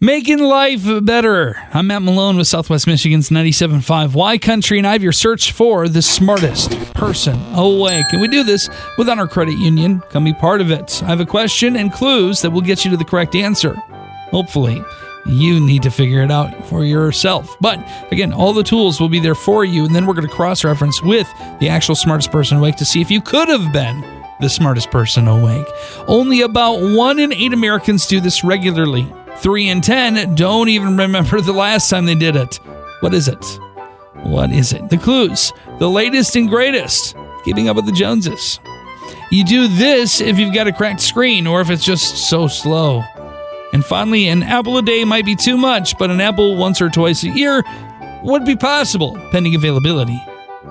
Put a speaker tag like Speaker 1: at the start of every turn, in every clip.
Speaker 1: Making life better. I'm Matt Malone with Southwest Michigan's 97.5 Y Country, and I have your search for the smartest person awake. And we do this with Honor Credit Union. Come be part of it. I have a question and clues that will get you to the correct answer. Hopefully, you need to figure it out for yourself. But again, all the tools will be there for you, and then we're going to cross reference with the actual smartest person awake to see if you could have been the smartest person awake. Only about one in eight Americans do this regularly. Three and ten don't even remember the last time they did it. What is it? What is it? The clues. The latest and greatest. Keeping up with the Joneses. You do this if you've got a cracked screen or if it's just so slow. And finally, an apple a day might be too much, but an apple once or twice a year would be possible, pending availability.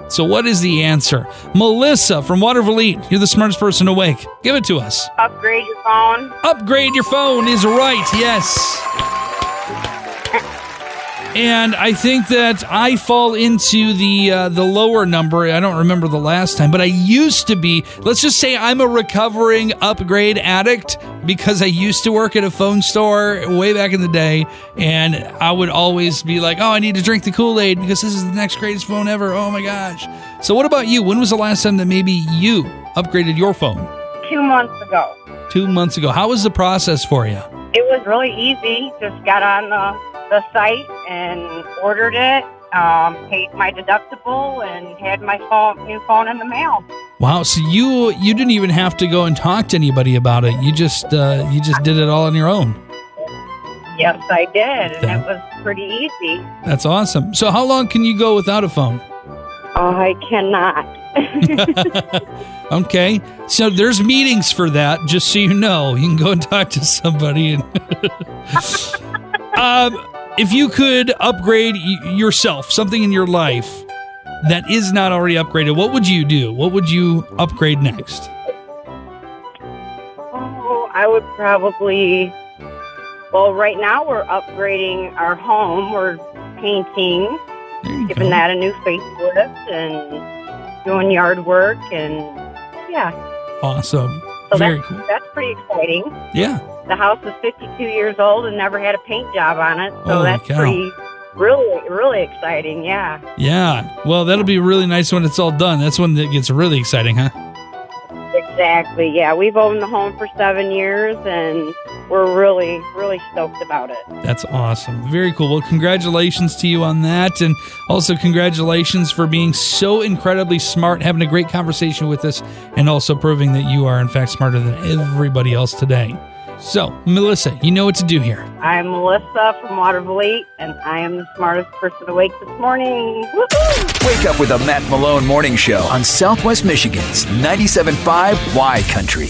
Speaker 1: So, what is the answer? Melissa from Watervliet you're the smartest person awake. Give it to us.
Speaker 2: Upgrade your phone.
Speaker 1: Upgrade your phone is right, yes. And I think that I fall into the uh, the lower number. I don't remember the last time, but I used to be. Let's just say I'm a recovering upgrade addict because I used to work at a phone store way back in the day, and I would always be like, "Oh, I need to drink the Kool Aid because this is the next greatest phone ever." Oh my gosh! So, what about you? When was the last time that maybe you upgraded your phone?
Speaker 2: Two months ago.
Speaker 1: Two months ago. How was the process for you?
Speaker 2: It was really easy. Just got on the, the site and ordered it, um, paid my deductible, and had my phone, new phone in the mail.
Speaker 1: Wow! So you you didn't even have to go and talk to anybody about it. You just uh, you just did it all on your own.
Speaker 2: Yes, I did, and it was pretty easy.
Speaker 1: That's awesome. So how long can you go without a phone?
Speaker 2: Oh, I cannot.
Speaker 1: Okay, so there's meetings for that. Just so you know, you can go and talk to somebody. And um, if you could upgrade y- yourself, something in your life that is not already upgraded, what would you do? What would you upgrade next?
Speaker 2: Oh, I would probably. Well, right now we're upgrading our home. We're painting, giving that a new facelift, and doing yard work, and yeah.
Speaker 1: Awesome.
Speaker 2: So
Speaker 1: Very
Speaker 2: that's
Speaker 1: cool.
Speaker 2: that's pretty exciting.
Speaker 1: Yeah.
Speaker 2: The house is 52 years old and never had a paint job on it, so
Speaker 1: Holy
Speaker 2: that's
Speaker 1: cow.
Speaker 2: pretty, really, really exciting. Yeah.
Speaker 1: Yeah. Well, that'll be really nice when it's all done. That's when it gets really exciting, huh?
Speaker 2: Exactly. Yeah, we've owned the home for seven years, and we're really, really stoked about it.
Speaker 1: That's awesome. Very cool. Well, congratulations to you on that. And also, congratulations for being so incredibly smart, having a great conversation with us, and also proving that you are, in fact, smarter than everybody else today. So, Melissa, you know what to do here.
Speaker 2: I'm Melissa from Watervliet 8, and I am the smartest person awake this morning. Woohoo!
Speaker 3: Wake up with the Matt Malone Morning Show on Southwest Michigan's 97.5 Y Country.